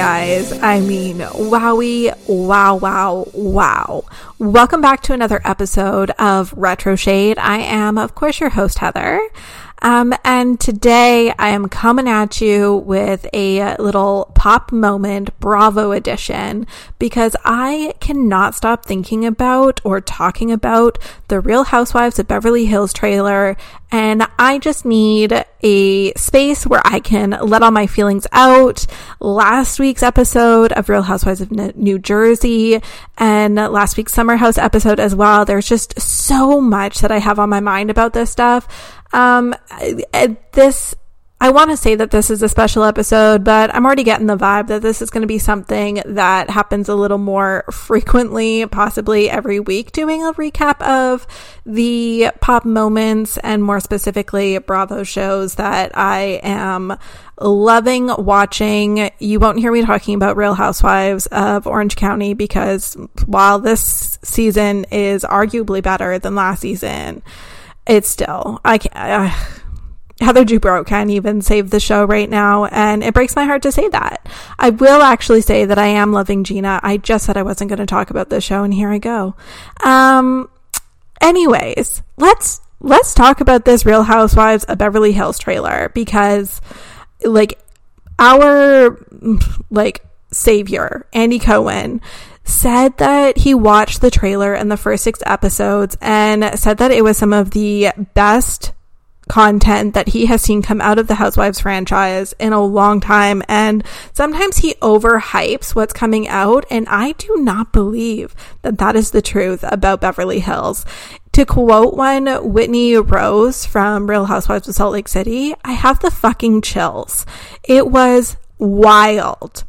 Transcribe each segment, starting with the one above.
Guys. I mean, wowie, wow, wow, wow. Welcome back to another episode of Retro Shade. I am, of course, your host, Heather. Um, and today I am coming at you with a little pop moment Bravo edition because I cannot stop thinking about or talking about the Real Housewives of Beverly Hills trailer. And I just need a space where I can let all my feelings out. Last week's episode of Real Housewives of New Jersey and last week's Summer House episode as well. There's just so much that I have on my mind about this stuff. Um, this, I want to say that this is a special episode, but I'm already getting the vibe that this is going to be something that happens a little more frequently, possibly every week, doing a recap of the pop moments and more specifically Bravo shows that I am loving watching. You won't hear me talking about Real Housewives of Orange County because while this season is arguably better than last season, it's still I can't. Uh, Heather Dubrow can't even save the show right now, and it breaks my heart to say that. I will actually say that I am loving Gina. I just said I wasn't going to talk about the show, and here I go. Um, anyways, let's let's talk about this Real Housewives of Beverly Hills trailer because, like, our like savior Andy Cohen said that he watched the trailer and the first six episodes and said that it was some of the best content that he has seen come out of the Housewives franchise in a long time. And sometimes he overhypes what's coming out. And I do not believe that that is the truth about Beverly Hills. To quote one Whitney Rose from Real Housewives of Salt Lake City, I have the fucking chills. It was wild.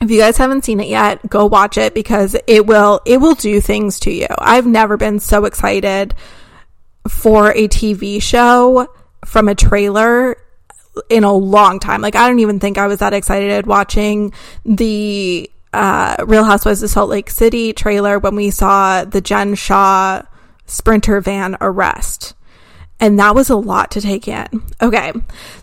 If you guys haven't seen it yet, go watch it because it will it will do things to you. I've never been so excited for a TV show from a trailer in a long time. Like I don't even think I was that excited watching the uh, Real Housewives of Salt Lake City trailer when we saw the Jen Shah sprinter van arrest. And that was a lot to take in. Okay,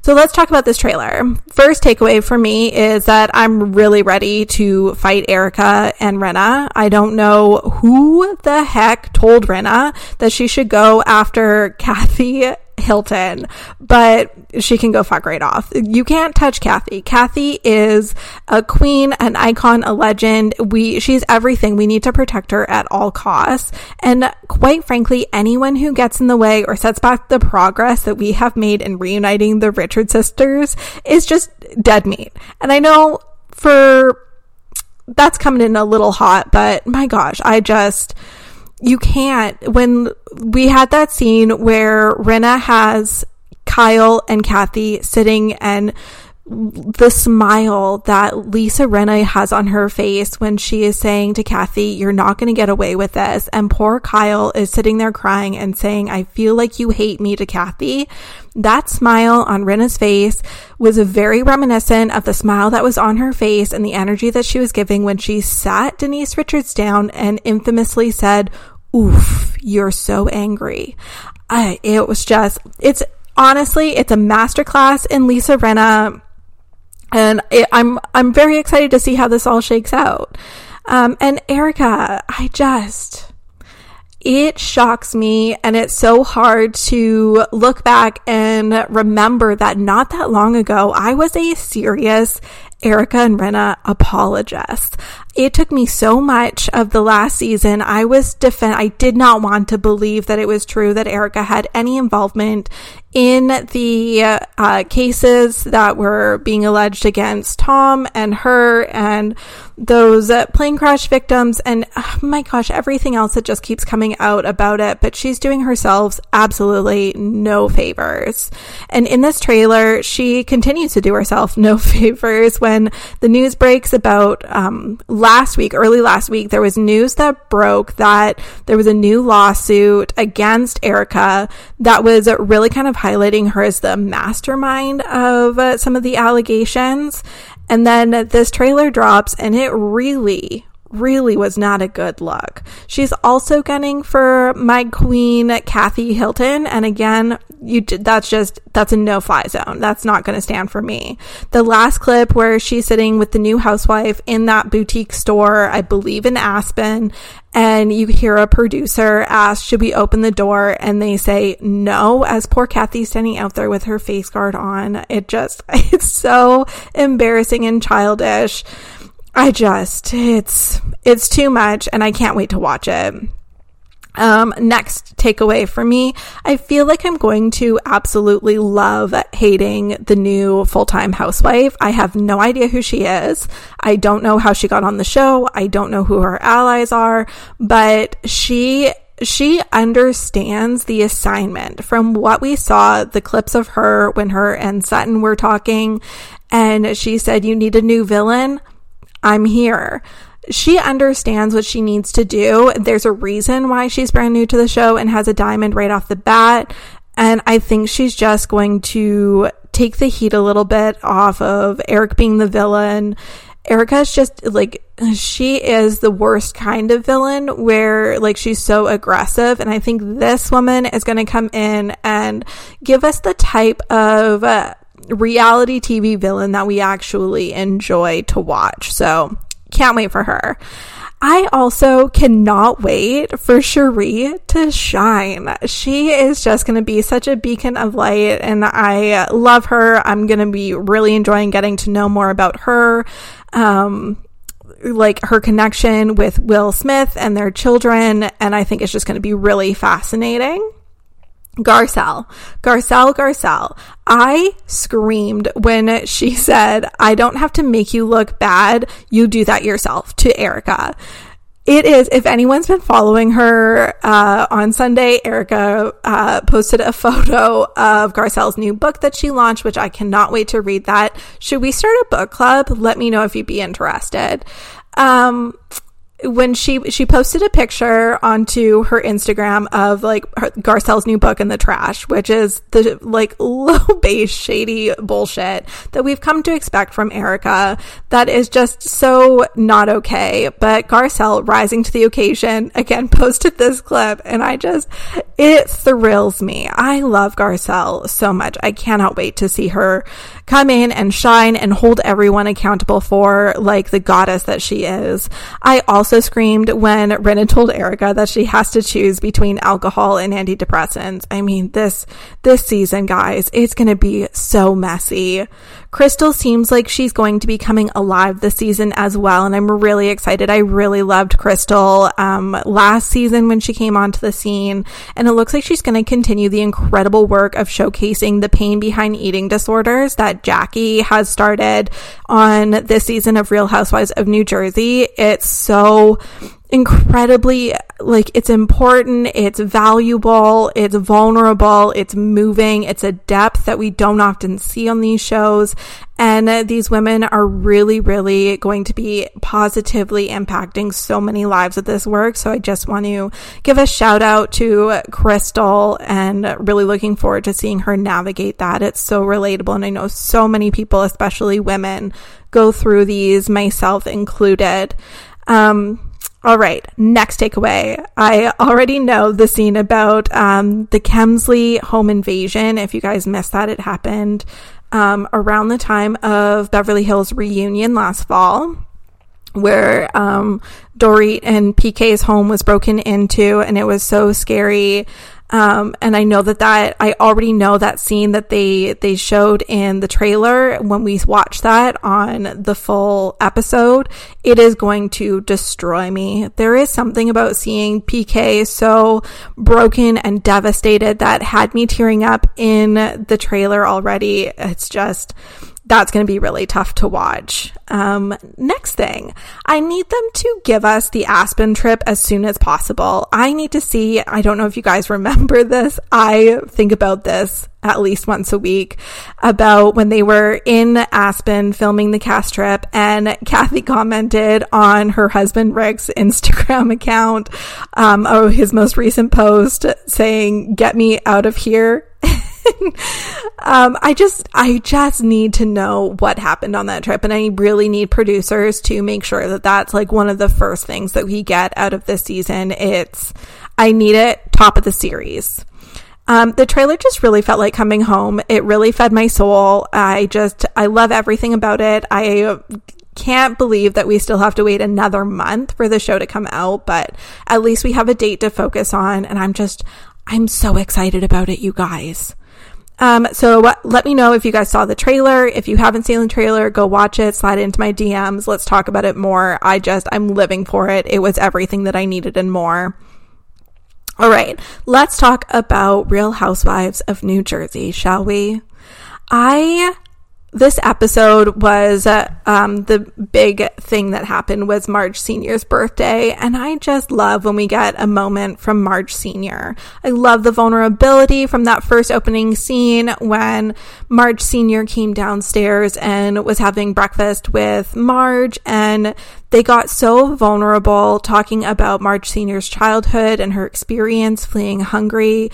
so let's talk about this trailer. First takeaway for me is that I'm really ready to fight Erika and Rinna. I don't know who the heck told Rinna that she should go after Kathy Hilton, but she can go fuck right off. You can't touch Kathy. Kathy is a queen, an icon, a legend. We, she's everything. We need to protect her at all costs. And quite frankly, anyone who gets in the way or sets back the progress that we have made in reuniting the Richard sisters is just dead meat. And I know for that's coming in a little hot, but my gosh, I just, you can't when we had that scene where Rinna has Kyle and Kathy sitting and the smile that Lisa Rinna has on her face when she is saying to Kathy, You're not going to get away with this. And poor Kyle is sitting there crying and saying, I feel like you hate me to Kathy. That smile on Rinna's face was very reminiscent of the smile that was on her face and the energy that she was giving when she sat Denise Richards down and infamously said, Oof, you're so angry. I, it was just, it's honestly, it's a masterclass in Lisa Rinna and it, I'm I'm very excited to see how this all shakes out. Um, and Erika, I just it shocks me and it's so hard to look back and remember that not that long ago I was a serious Erika and Rinna apologist. It took me so much of the last season. I was defend I did not want to believe that it was true that Erika had any involvement in the uh, cases that were being alleged against Tom and her and those uh, plane crash victims and oh my gosh, everything else that just keeps coming out about it. But she's doing herself absolutely no favors. And in this trailer, she continues to do herself no favors when the news breaks about um, last week, early last week, there was news that broke that there was a new lawsuit against Erika that was really kind of highlighting her as the mastermind of uh, some of the allegations. And then this trailer drops and it really, really was not a good look. She's also gunning for my queen, Kathy Hilton. And again, you that's just that's a no fly zone. That's not going to stand for me. The last clip where she's sitting with the new housewife in that boutique store, I believe in Aspen, and you hear a producer ask, "Should we open the door?" and they say no as poor Kathy's standing out there with her face guard on. It just it's so embarrassing and childish. I just it's it's too much and I can't wait to watch it. Um, next takeaway for me, I feel like I'm going to absolutely love hating the new full time housewife. I have no idea who she is. I don't know how she got on the show. I don't know who her allies are, but she she understands the assignment from what we saw the clips of her when her and Sutton were talking and she said you need a new villain I'm here she understands what she needs to do. There's a reason why she's brand new to the show and has a diamond right off the bat. And I think she's just going to take the heat a little bit off of Eric being the villain. Erika's just like, she is the worst kind of villain where like she's so aggressive. And I think this woman is going to come in and give us the type of uh, reality TV villain that we actually enjoy to watch. So can't wait for her. I also cannot wait for Sheree to shine. She is just going to be such a beacon of light and I love her. I'm going to be really enjoying getting to know more about her. Um, like her connection with Will Smith and their children. And I think it's just going to be really fascinating. Garcelle, Garcelle, Garcelle. I screamed when she said, I don't have to make you look bad. You do that yourself to Erika. It is, if anyone's been following her uh, on Sunday, Erika, uh, posted a photo of Garcelle's new book that she launched, which I cannot wait to read that. Should we start a book club? Let me know if you'd be interested. Um, when she she posted a picture onto her Instagram of like her, Garcelle's new book in the trash, which is the like low base shady bullshit that we've come to expect from Erika. That is just so not okay. But Garcelle rising to the occasion again posted this clip, and I just it thrills me. I love Garcelle so much. I cannot wait to see her come in and shine and hold everyone accountable for like the goddess that she is. I also screamed when Rinna told Erika that she has to choose between alcohol and antidepressants. I mean, this, this season, guys, it's going to be so messy. Crystal seems like she's going to be coming alive this season as well, and I'm really excited. I really loved Crystal um, last season when she came onto the scene, and it looks like she's going to continue the incredible work of showcasing the pain behind eating disorders that Jackie has started on this season of Real Housewives of New Jersey. It's so incredibly like it's important, it's valuable, it's vulnerable, it's moving, it's a depth that we don't often see on these shows. And these women are really, really going to be positively impacting so many lives with this work. So I just want to give a shout out to Crystal and really looking forward to seeing her navigate that. It's so relatable. And I know so many people, especially women, go through these, myself included. Um, all right, next takeaway. I already know the scene about um, the Kemsley home invasion. If you guys missed that, it happened um, around the time of Beverly Hills reunion last fall, where um, Dorit and PK's home was broken into, and it was so scary. Um, and I know that that I already know that scene that they they showed in the trailer when we watch that on the full episode, it is going to destroy me. There is something about seeing PK so broken and devastated that had me tearing up in the trailer already. It's just that's going to be really tough to watch. Um, next thing, I need them to give us the Aspen trip as soon as possible. I need to see, I don't know if you guys remember this. I think about this at least once a week about when they were in Aspen filming the cast trip and Kathy commented on her husband Rick's Instagram account, um, oh, his most recent post saying, get me out of here um, I just, I just need to know what happened on that trip. And I really need producers to make sure that that's like one of the first things that we get out of this season. It's, I need it top of the series. Um, the trailer just really felt like coming home. It really fed my soul. I just, I love everything about it. I can't believe that we still have to wait another month for the show to come out, but at least we have a date to focus on. And I'm just, I'm so excited about it, you guys. Um, so let me know if you guys saw the trailer. If you haven't seen the trailer, go watch it, slide it into my DMs. Let's talk about it more. I just, I'm living for it. It was everything that I needed and more. All right, let's talk about Real Housewives of New Jersey, shall we? I this episode was uh, um, the big thing that happened was Marge Senior's birthday, and I just love when we get a moment from Marge Senior. I love the vulnerability from that first opening scene when Marge Senior came downstairs and was having breakfast with Marge, and they got so vulnerable talking about Marge Senior's childhood and her experience fleeing Hungary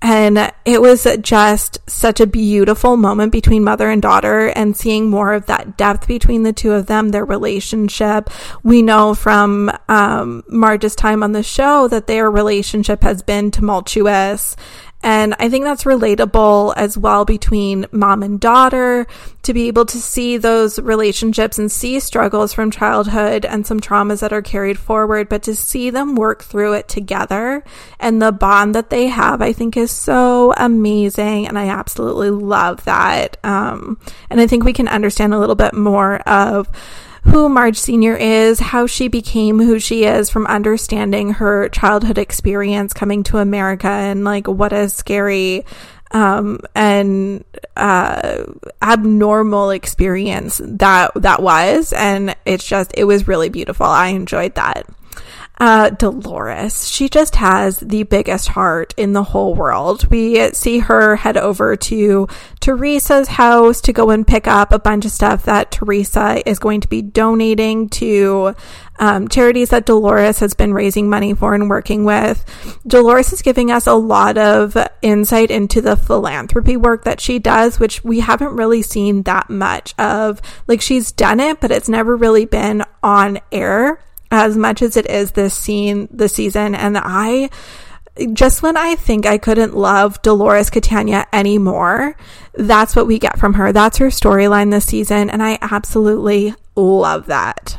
and it was just such a beautiful moment between mother and daughter and seeing more of that depth between the two of them, their relationship. We know from um, Marge's time on the show that their relationship has been tumultuous and I think that's relatable as well between mom and daughter to be able to see those relationships and see struggles from childhood and some traumas that are carried forward, but to see them work through it together and the bond that they have, I think is so amazing. And I absolutely love that. Um, and I think we can understand a little bit more of who Marge Sr. is, how she became who she is from understanding her childhood experience coming to America and like what a scary um, and uh, abnormal experience that that was and it's just it was really beautiful i enjoyed that uh, Dolores, she just has the biggest heart in the whole world. We see her head over to Teresa's house to go and pick up a bunch of stuff that Teresa is going to be donating to um, charities that Dolores has been raising money for and working with. Dolores is giving us a lot of insight into the philanthropy work that she does, which we haven't really seen that much of. Like she's done it, but it's never really been on air as much as it is this scene, the season. And I, just when I think I couldn't love Dolores Catania anymore, that's what we get from her. That's her storyline this season. And I absolutely love that.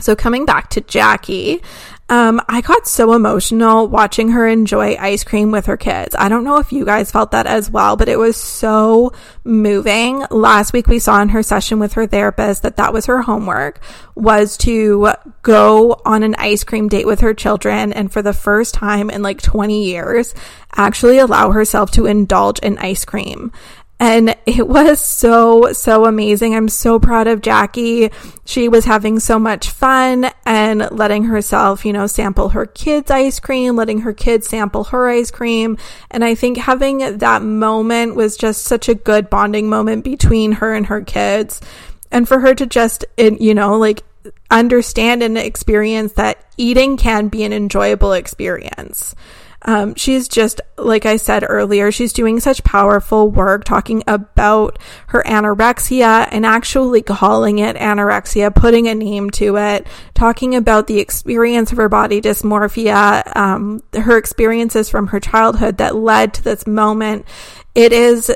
So coming back to Jackie, um, I got so emotional watching her enjoy ice cream with her kids. I don't know if you guys felt that as well, but it was so moving. Last week we saw in her session with her therapist that that was her homework was to go on an ice cream date with her children and for the first time in like 20 years actually allow herself to indulge in ice cream. And it was so, so amazing. I'm so proud of Jackie. She was having so much fun and letting herself, you know, sample her kids' ice cream, letting her kids sample her ice cream. And I think having that moment was just such a good bonding moment between her and her kids. And for her to just, you know, like understand and experience that eating can be an enjoyable experience. Um, she's just, like I said earlier, she's doing such powerful work talking about her anorexia and actually calling it anorexia, putting a name to it, talking about the experience of her body dysmorphia, um, her experiences from her childhood that led to this moment. It is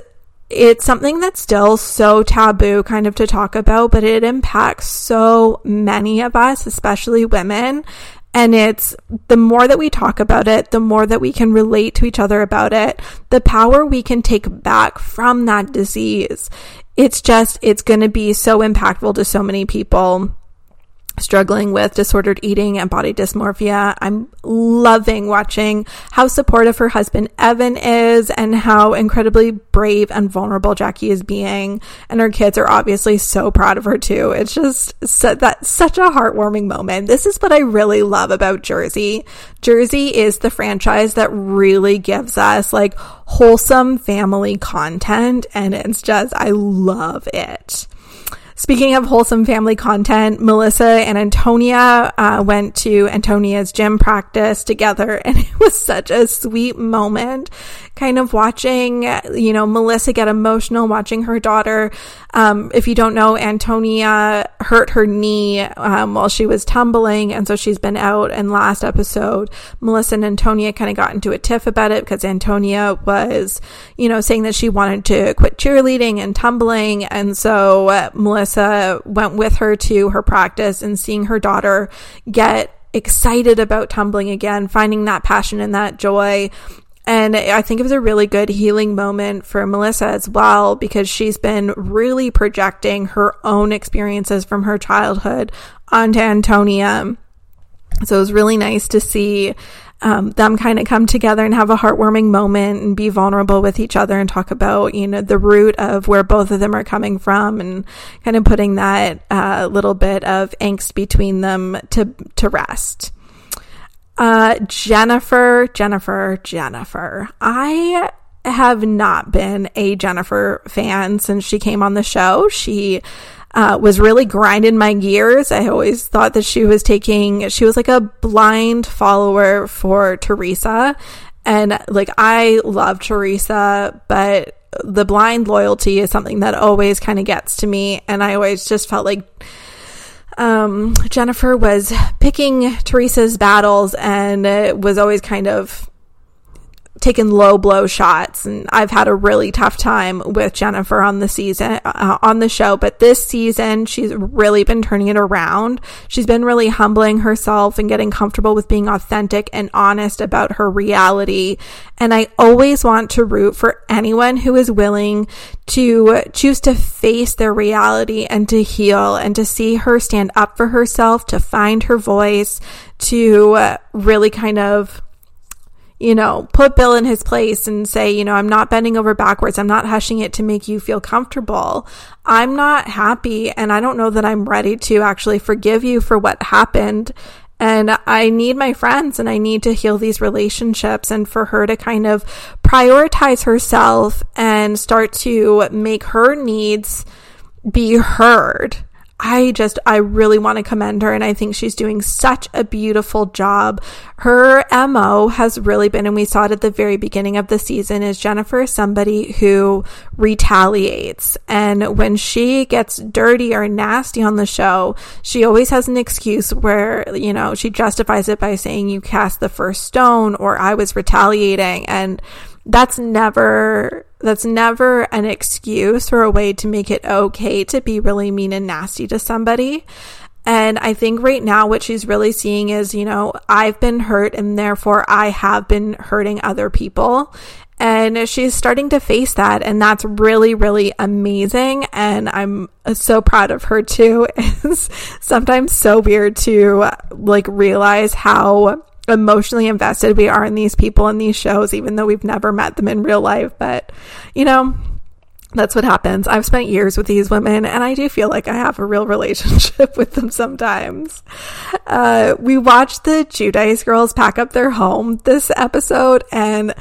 it's something that's still so taboo kind of to talk about, but it impacts so many of us, especially women. And it's the more that we talk about it, the more that we can relate to each other about it, the power we can take back from that disease. It's just, it's going to be so impactful to so many people struggling with disordered eating and body dysmorphia. I'm loving watching how supportive her husband Evan is and how incredibly brave and vulnerable Jackie is being. And her kids are obviously so proud of her too. It's just so, that such a heartwarming moment. This is what I really love about Jersey. Jersey is the franchise that really gives us like wholesome family content and it's just I love it. Speaking of wholesome family content, Melissa and Antonia uh, went to Antonia's gym practice together, and it was such a sweet moment. Kind of watching, you know, Melissa get emotional, watching her daughter. Um, if you don't know, Antonia hurt her knee um, while she was tumbling, and so she's been out. And last episode, Melissa and Antonia kind of got into a tiff about it because Antonia was, you know, saying that she wanted to quit cheerleading and tumbling, and so uh, Melissa went with her to her practice and seeing her daughter get excited about tumbling again, finding that passion and that joy. And I think it was a really good healing moment for Melissa as well because she's been really projecting her own experiences from her childhood onto Antonia. So it was really nice to see um, them kind of come together and have a heartwarming moment and be vulnerable with each other and talk about, you know, the root of where both of them are coming from and kind of putting that uh, little bit of angst between them to to rest. Uh, Jennifer, Jennifer, Jennifer. I have not been a Jennifer fan since she came on the show. She uh, was really grinding my gears. I always thought that she was taking, she was like a blind follower for Teresa. And like, I love Teresa, but the blind loyalty is something that always kind of gets to me. And I always just felt like, um, Jennifer was picking Teresa's battles and was always kind of taken low blow shots and I've had a really tough time with Jennifer on the season uh, on the show but this season she's really been turning it around. She's been really humbling herself and getting comfortable with being authentic and honest about her reality and I always want to root for anyone who is willing to choose to face their reality and to heal and to see her stand up for herself, to find her voice, to really kind of you know, put Bill in his place and say, you know, I'm not bending over backwards. I'm not hushing it to make you feel comfortable. I'm not happy and I don't know that I'm ready to actually forgive you for what happened. And I need my friends and I need to heal these relationships and for her to kind of prioritize herself and start to make her needs be heard I just, I really want to commend her and I think she's doing such a beautiful job. Her MO has really been, and we saw it at the very beginning of the season, is Jennifer is somebody who retaliates. And when she gets dirty or nasty on the show, she always has an excuse where, you know, she justifies it by saying, you cast the first stone or I was retaliating. And that's never that's never an excuse or a way to make it okay to be really mean and nasty to somebody. And I think right now what she's really seeing is, you know, I've been hurt and therefore I have been hurting other people. And she's starting to face that. And that's really, really amazing. And I'm so proud of her too. It's sometimes so weird to like realize how emotionally invested we are in these people in these shows, even though we've never met them in real life. But, you know, that's what happens. I've spent years with these women and I do feel like I have a real relationship with them sometimes. Uh, we watched the Giudice girls pack up their home this episode and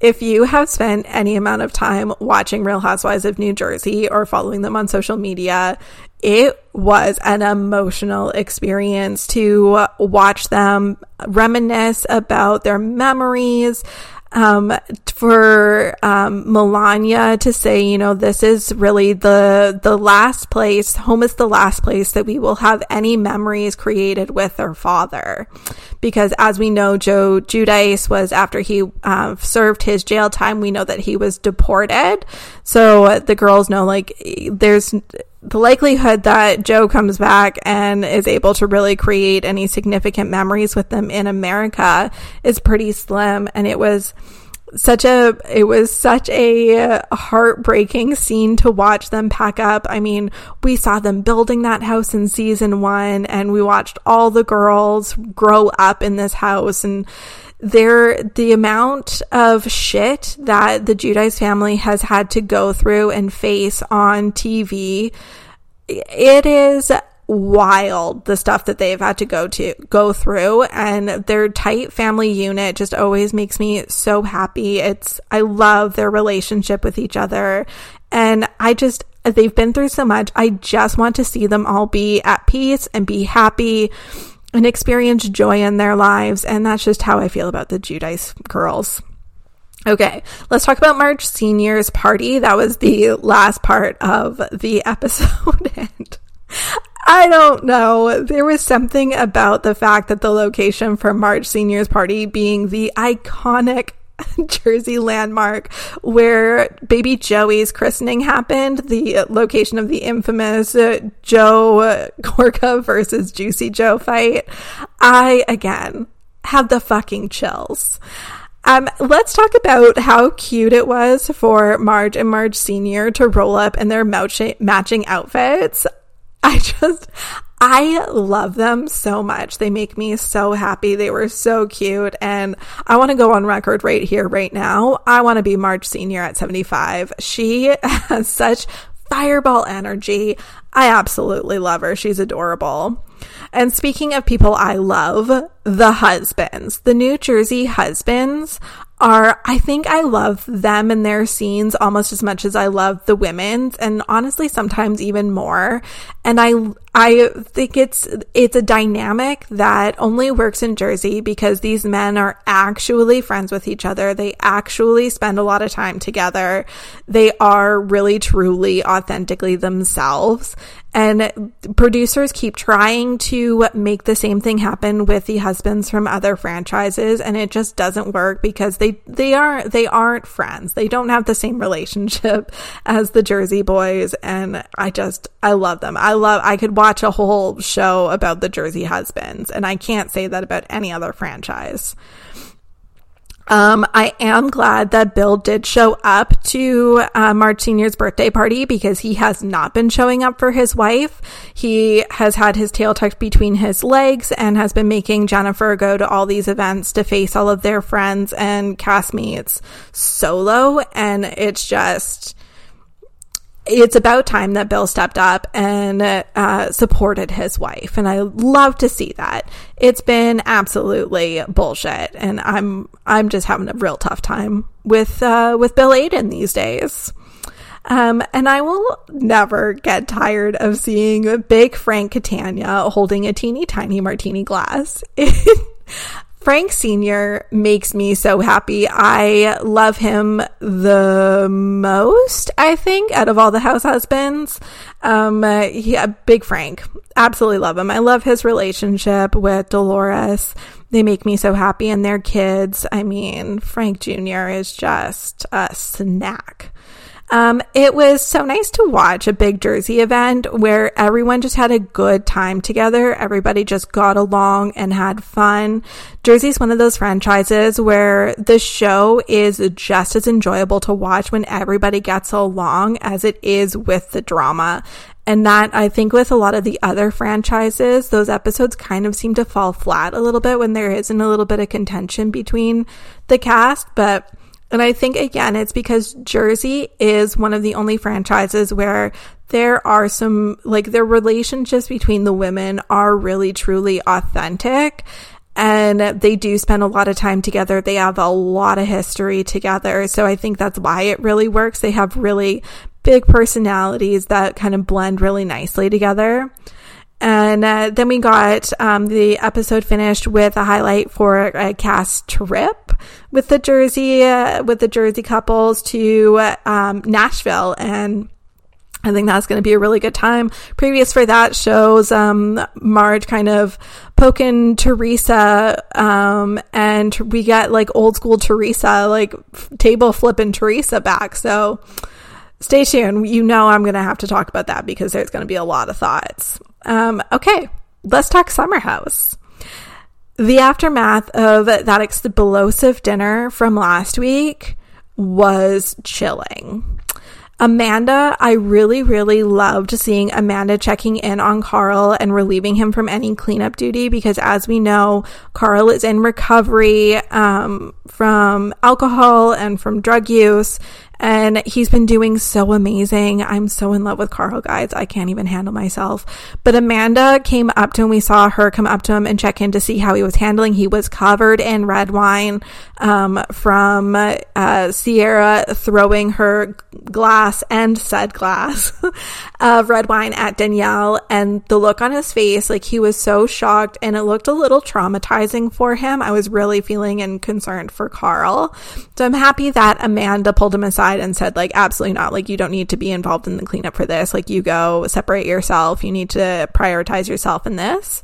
if you have spent any amount of time watching Real Housewives of New Jersey or following them on social media, it was an emotional experience to watch them reminisce about their memories. Um, for um, Milania to say, you know, this is really the the last place. Home is the last place that we will have any memories created with our father, because as we know, Joe Giudice was after he uh, served his jail time. We know that he was deported, so the girls know like there's the likelihood that Joe comes back and is able to really create any significant memories with them in America is pretty slim. And it was such a, it was such a heartbreaking scene to watch them pack up. I mean, we saw them building that house in season one and we watched all the girls grow up in this house and there the amount of shit that the Giudice family has had to go through and face on TV it is wild the stuff that they've had to go to go through and their tight family unit just always makes me so happy it's i love their relationship with each other and i just they've been through so much i just want to see them all be at peace and be happy and experience joy in their lives. And that's just how I feel about the Giudice girls. Okay, let's talk about Marge Senior's party. That was the last part of the episode. and I don't know. There was something about the fact that the location for Marge Senior's party being the iconic Jersey landmark where baby Joey's christening happened, the location of the infamous Joe Gorga versus Juicy Joe fight. I, again, have the fucking chills. Um, let's talk about how cute it was for Marge and Marge Sr. to roll up in their matching outfits. I just, I love them so much. They make me so happy. They were so cute. And I want to go on record right here, right now. I want to be Marge Sr. at 75. She has such fireball energy. I absolutely love her. She's adorable. And speaking of people I love, the husbands, the New Jersey husbands are, I think I love them and their scenes almost as much as I love the women's and honestly sometimes even more. And I, I think it's, it's a dynamic that only works in Jersey because these men are actually friends with each other. They actually spend a lot of time together. They are really truly authentically themselves. And producers keep trying to make the same thing happen with the husbands from other franchises and it just doesn't work because they they aren't they aren't friends. They don't have the same relationship as the Jersey boys and I just I love them. I love I could watch a whole show about the Jersey husbands and I can't say that about any other franchise. Um, I am glad that Bill did show up to uh, Marge Sr.'s birthday party because he has not been showing up for his wife. He has had his tail tucked between his legs and has been making Jennifer go to all these events to face all of their friends and castmates solo. And it's just, it's about time that Bill stepped up and uh, supported his wife, and I love to see that. It's been absolutely bullshit, and I'm I'm just having a real tough time with uh, with Bill Aydin these days. Um, and I will never get tired of seeing big Frank Catania holding a teeny tiny martini glass. Frank Sr. makes me so happy. I love him the most, I think, out of all the house husbands. Um, uh, he, uh, Big Frank. Absolutely love him. I love his relationship with Dolores. They make me so happy and their kids. I mean, Frank Jr. is just a snack. Um, it was so nice to watch a big Jersey event where everyone just had a good time together. Everybody just got along and had fun. Jersey's one of those franchises where the show is just as enjoyable to watch when everybody gets along as it is with the drama. And that I think with a lot of the other franchises, those episodes kind of seem to fall flat a little bit when there isn't a little bit of contention between the cast. But and I think again, it's because Jersey is one of the only franchises where there are some, like, their relationships between the women are really truly authentic. And they do spend a lot of time together. They have a lot of history together. So I think that's why it really works. They have really big personalities that kind of blend really nicely together. And uh, then we got um, the episode finished with a highlight for a cast trip with the Jersey uh, with the Jersey couples to um, Nashville, and I think that's going to be a really good time. Previous for that shows um, Marge kind of poking Teresa, um, and we get like old school Teresa, like table flipping Teresa back. So stay tuned. You know I'm going to have to talk about that because there's going to be a lot of thoughts. Um, okay, let's talk Summer House. The aftermath of that explosive dinner from last week was chilling. Amanda, I really, really loved seeing Amanda checking in on Carl and relieving him from any cleanup duty because, as we know, Carl is in recovery um, from alcohol and from drug use. And he's been doing so amazing. I'm so in love with Carl, guys. I can't even handle myself. But Amanda came up to him. We saw her come up to him and check in to see how he was handling. He was covered in red wine um, from uh, Ciara throwing her glass and said glass of red wine at Danielle. And the look on his face, like he was so shocked and it looked a little traumatizing for him. I was really feeling and concerned for Carl. So I'm happy that Amanda pulled him aside and said, like, absolutely not. Like, you don't need to be involved in the cleanup for this. Like, you go separate yourself. You need to prioritize yourself in this.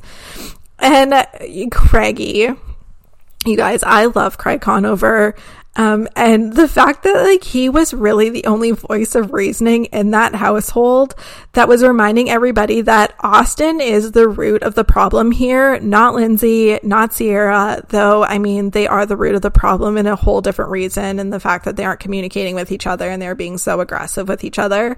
And uh, Craigie, you guys, I love Craig Conover. Um, and the fact that like he was really the only voice of reasoning in that household that was reminding everybody that Austin is the root of the problem here, not Lindsay, not Ciara, though I mean they are the root of the problem in a whole different reason and the fact that they aren't communicating with each other and they're being so aggressive with each other.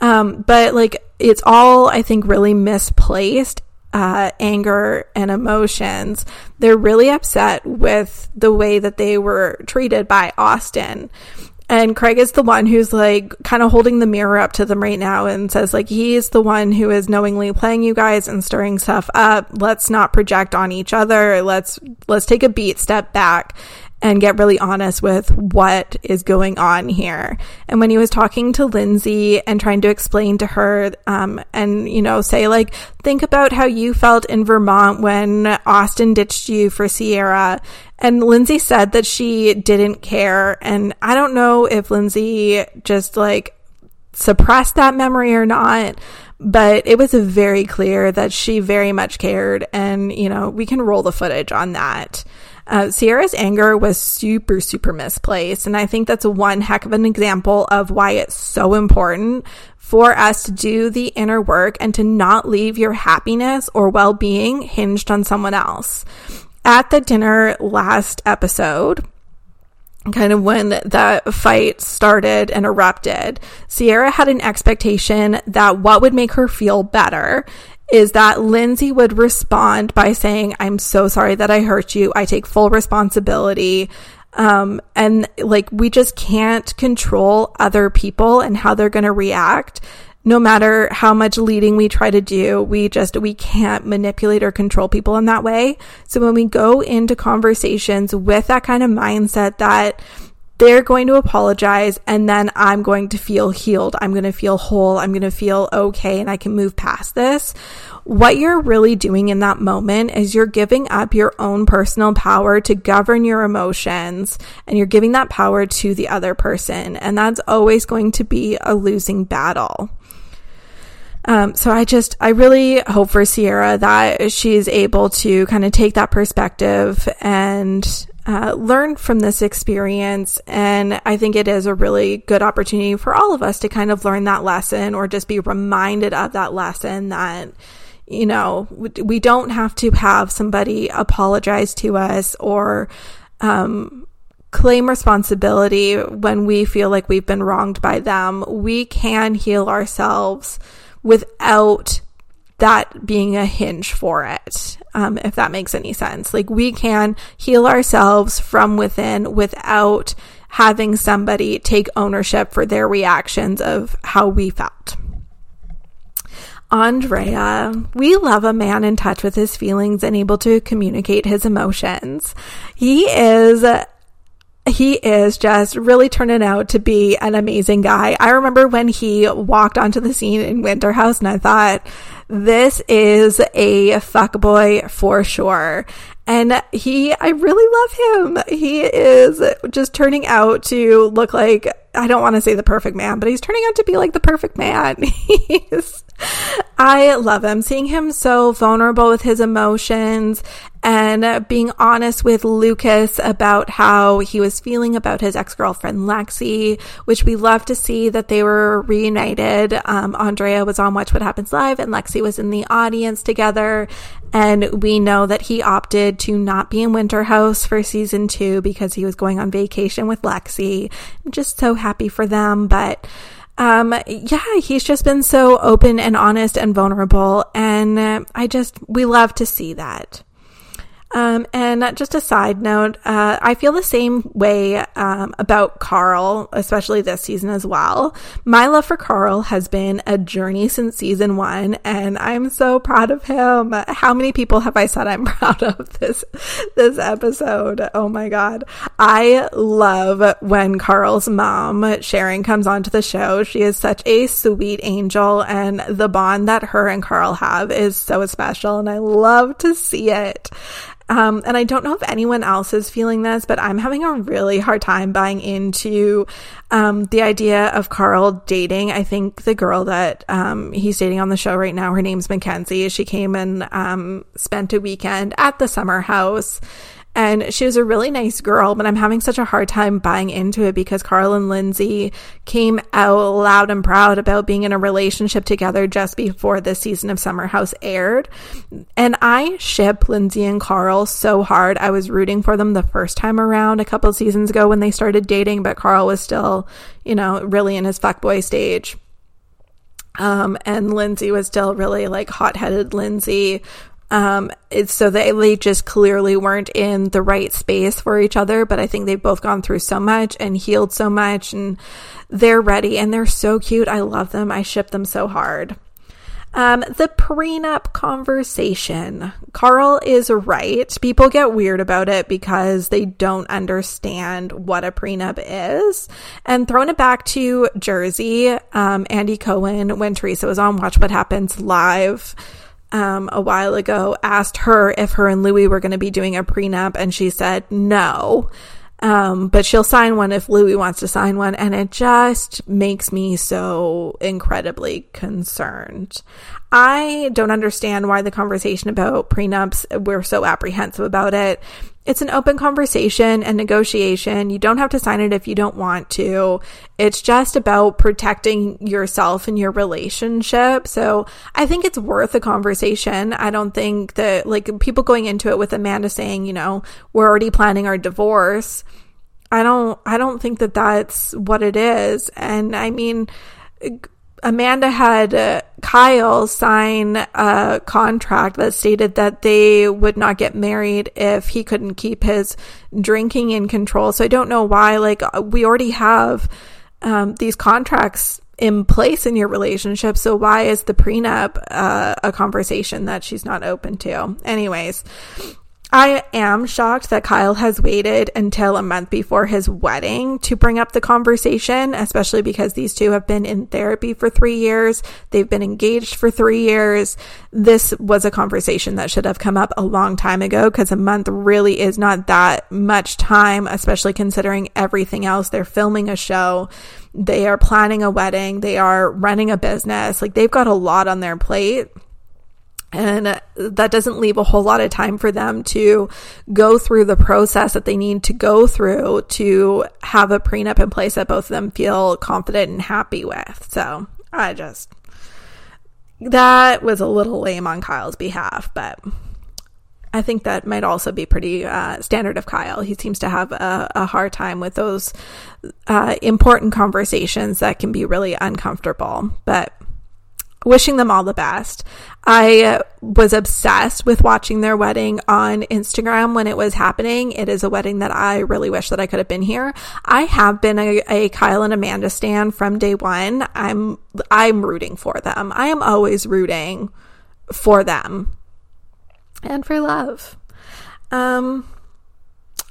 Um, but like it's all I think really misplaced uh, anger and emotions. They're really upset with the way that they were treated by Austin. And Craig is the one who's like kind of holding the mirror up to them right now and says like he's the one who is knowingly playing you guys and stirring stuff up. Let's not project on each other. Let's let's take a beat, step back and get really honest with what is going on here. And when he was talking to Lindsay and trying to explain to her, um, and, you know, say, like, think about how you felt in Vermont when Austin ditched you for Ciara. And Lindsay said that she didn't care. And I don't know if Lindsay just like suppressed that memory or not but it was very clear that she very much cared and you know we can roll the footage on that uh, Ciara's anger was super, super misplaced. And I think that's one heck of an example of why it's so important for us to do the inner work and to not leave your happiness or well being hinged on someone else. At the dinner last episode, kind of when the fight started and erupted, Ciara had an expectation that what would make her feel better is that Lindsay would respond by saying, I'm so sorry that I hurt you. I take full responsibility. Um, and like, we just can't control other people and how they're going to react. No matter how much leading we try to do, we just, we can't manipulate or control people in that way. So when we go into conversations with that kind of mindset that, they're going to apologize and then I'm going to feel healed. I'm going to feel whole. I'm going to feel okay and I can move past this. What you're really doing in that moment is you're giving up your own personal power to govern your emotions and you're giving that power to the other person. And that's always going to be a losing battle. Um, so I just, I really hope for Ciara that she's able to kind of take that perspective and uh, learn from this experience. And I think it is a really good opportunity for all of us to kind of learn that lesson or just be reminded of that lesson that, you know, we don't have to have somebody apologize to us or, um, claim responsibility when we feel like we've been wronged by them. We can heal ourselves without that being a hinge for it, um, if that makes any sense. Like we can heal ourselves from within without having somebody take ownership for their reactions of how we felt. Andrea, we love a man in touch with his feelings and able to communicate his emotions. He is he is just really turning out to be an amazing guy. I remember when he walked onto the scene in Winter House and I thought, this is a fuckboy for sure. And he, I really love him. He is just turning out to look like, I don't want to say the perfect man, but he's turning out to be like the perfect man. he's, I love him. Seeing him so vulnerable with his emotions and being honest with Lucas about how he was feeling about his ex girlfriend Lexi, which we love to see that they were reunited. Um, Andrea was on Watch What Happens Live and Lexi was in the audience together. And we know that he opted to not be in Winter House for season two because he was going on vacation with Lexi. I'm just so happy for them. But um, yeah, he's just been so open and honest and vulnerable. And uh, I just, we love to see that. Um, and just a side note, uh, I feel the same way um, about Carl, especially this season as well. My love for Carl has been a journey since season one, and I'm so proud of him. How many people have I said I'm proud of this this episode? Oh my god, I love when Carl's mom Sharon comes onto the show. She is such a sweet angel, and the bond that her and Carl have is so special, and I love to see it. Um, and I don't know if anyone else is feeling this, but I'm having a really hard time buying into um, the idea of Carl dating. I think the girl that um, he's dating on the show right now, her name's Mackenzie. She came and um, spent a weekend at the summer house and she was a really nice girl, but I'm having such a hard time buying into it because Carl and Lindsay came out loud and proud about being in a relationship together just before this season of Summer House aired. And I ship Lindsay and Carl so hard. I was rooting for them the first time around a couple seasons ago when they started dating, but Carl was still, you know, really in his fuckboy stage. Um, and Lindsay was still really like hot headed Lindsay, um, it's so they, they just clearly weren't in the right space for each other, but I think they've both gone through so much and healed so much and they're ready and they're so cute. I love them. I ship them so hard. Um, the prenup conversation. Carl is right. People get weird about it because they don't understand what a prenup is. And throwing it back to Jersey, um, Andy Cohen, when Teresa was on Watch What Happens Live, um, a while ago asked her if her and Luis were going to be doing a prenup, and she said no. Um, but she'll sign one if Luis wants to sign one, and it just makes me so incredibly concerned. I don't understand why the conversation about prenups, we're so apprehensive about it. It's an open conversation and negotiation. You don't have to sign it if you don't want to. It's just about protecting yourself and your relationship. So I think it's worth a conversation. I don't think that like people going into it with Amanda saying, you know, we're already planning our divorce. I don't, I don't think that that's what it is. And I mean, Amanda had uh, Kyle sign a contract that stated that they would not get married if he couldn't keep his drinking in control. So I don't know why, like, uh, we already have um, these contracts in place in your relationship. So why is the prenup uh, a conversation that she's not open to? Anyways, I am shocked that Kyle has waited until a month before his wedding to bring up the conversation, especially because these two have been in therapy for three years. They've been engaged for three years. This was a conversation that should have come up a long time ago because a month really is not that much time, especially considering everything else. They're filming a show. They are planning a wedding. They are running a business. Like they've got a lot on their plate. And that doesn't leave a whole lot of time for them to go through the process that they need to go through to have a prenup in place that both of them feel confident and happy with. So I just, that was a little lame on Kyle's behalf, but I think that might also be pretty uh, standard of Kyle. He seems to have a, a hard time with those uh, important conversations that can be really uncomfortable. But wishing them all the best. I was obsessed with watching their wedding on Instagram when it was happening. It is a wedding that I really wish that I could have been here. I have been a, a Kyle and Amanda stan from day one. I'm I'm rooting for them. I am always rooting for them and for love. Um,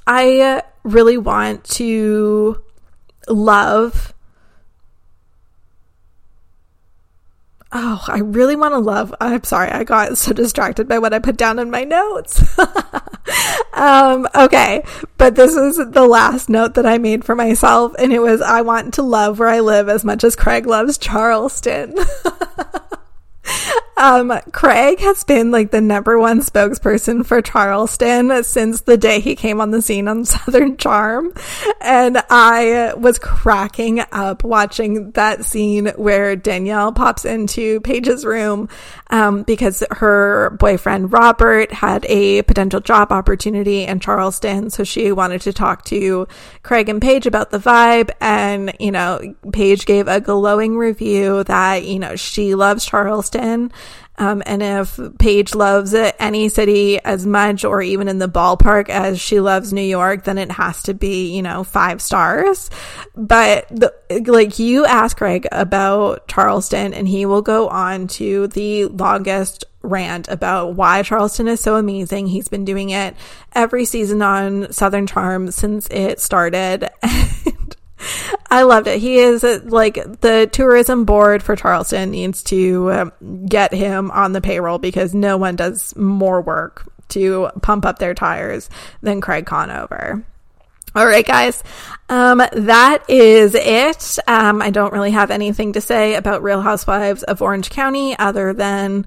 I really want to love Oh, I really want to love. I'm sorry, I got so distracted by what I put down in my notes. um, okay, but this is the last note that I made for myself, and it was I want to love where I live as much as Craig loves Charleston. Um, Craig has been like the number one spokesperson for Charleston since the day he came on the scene on Southern Charm. And I was cracking up watching that scene where Danielle pops into Paige's room, um, because her boyfriend Robert had a potential job opportunity in Charleston. So she wanted to talk to Craig and Paige about the vibe. And, you know, Paige gave a glowing review that, you know, she loves Charleston Um, and if Paige loves any city as much or even in the ballpark as she loves New York, then it has to be, you know, five stars. But the, like you ask Craig about Charleston and he will go on to the longest rant about why Charleston is so amazing. He's been doing it every season on Southern Charm since it started. I loved it. He is like the tourism board for Charleston needs to um, get him on the payroll because no one does more work to pump up their tires than Craig Conover. All right, guys. Um, that is it. Um, I don't really have anything to say about Real Housewives of Orange County other than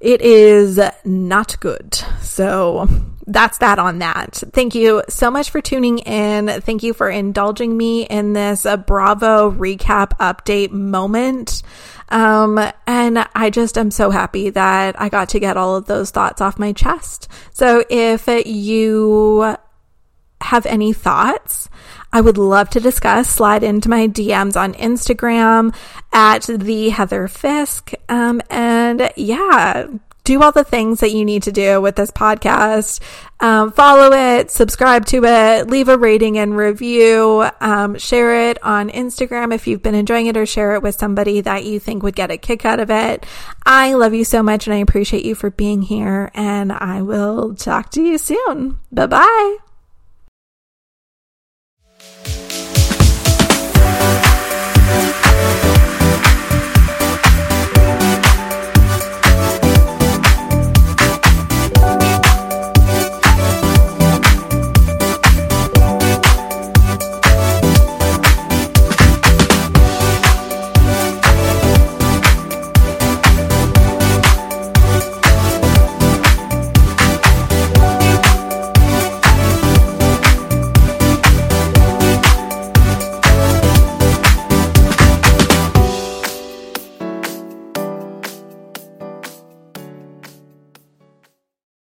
it is not good. So that's that on that. Thank you so much for tuning in. Thank you for indulging me in this uh, Bravo recap update moment. Um, and I just am so happy that I got to get all of those thoughts off my chest. So if you have any thoughts, I would love to discuss. Slide into my DMs on Instagram at the Heather Fisk. Um, and yeah, do all the things that you need to do with this podcast. Um, follow it, subscribe to it, leave a rating and review, um, share it on Instagram if you've been enjoying it, or share it with somebody that you think would get a kick out of it. I love you so much and I appreciate you for being here, and I will talk to you soon. Bye bye.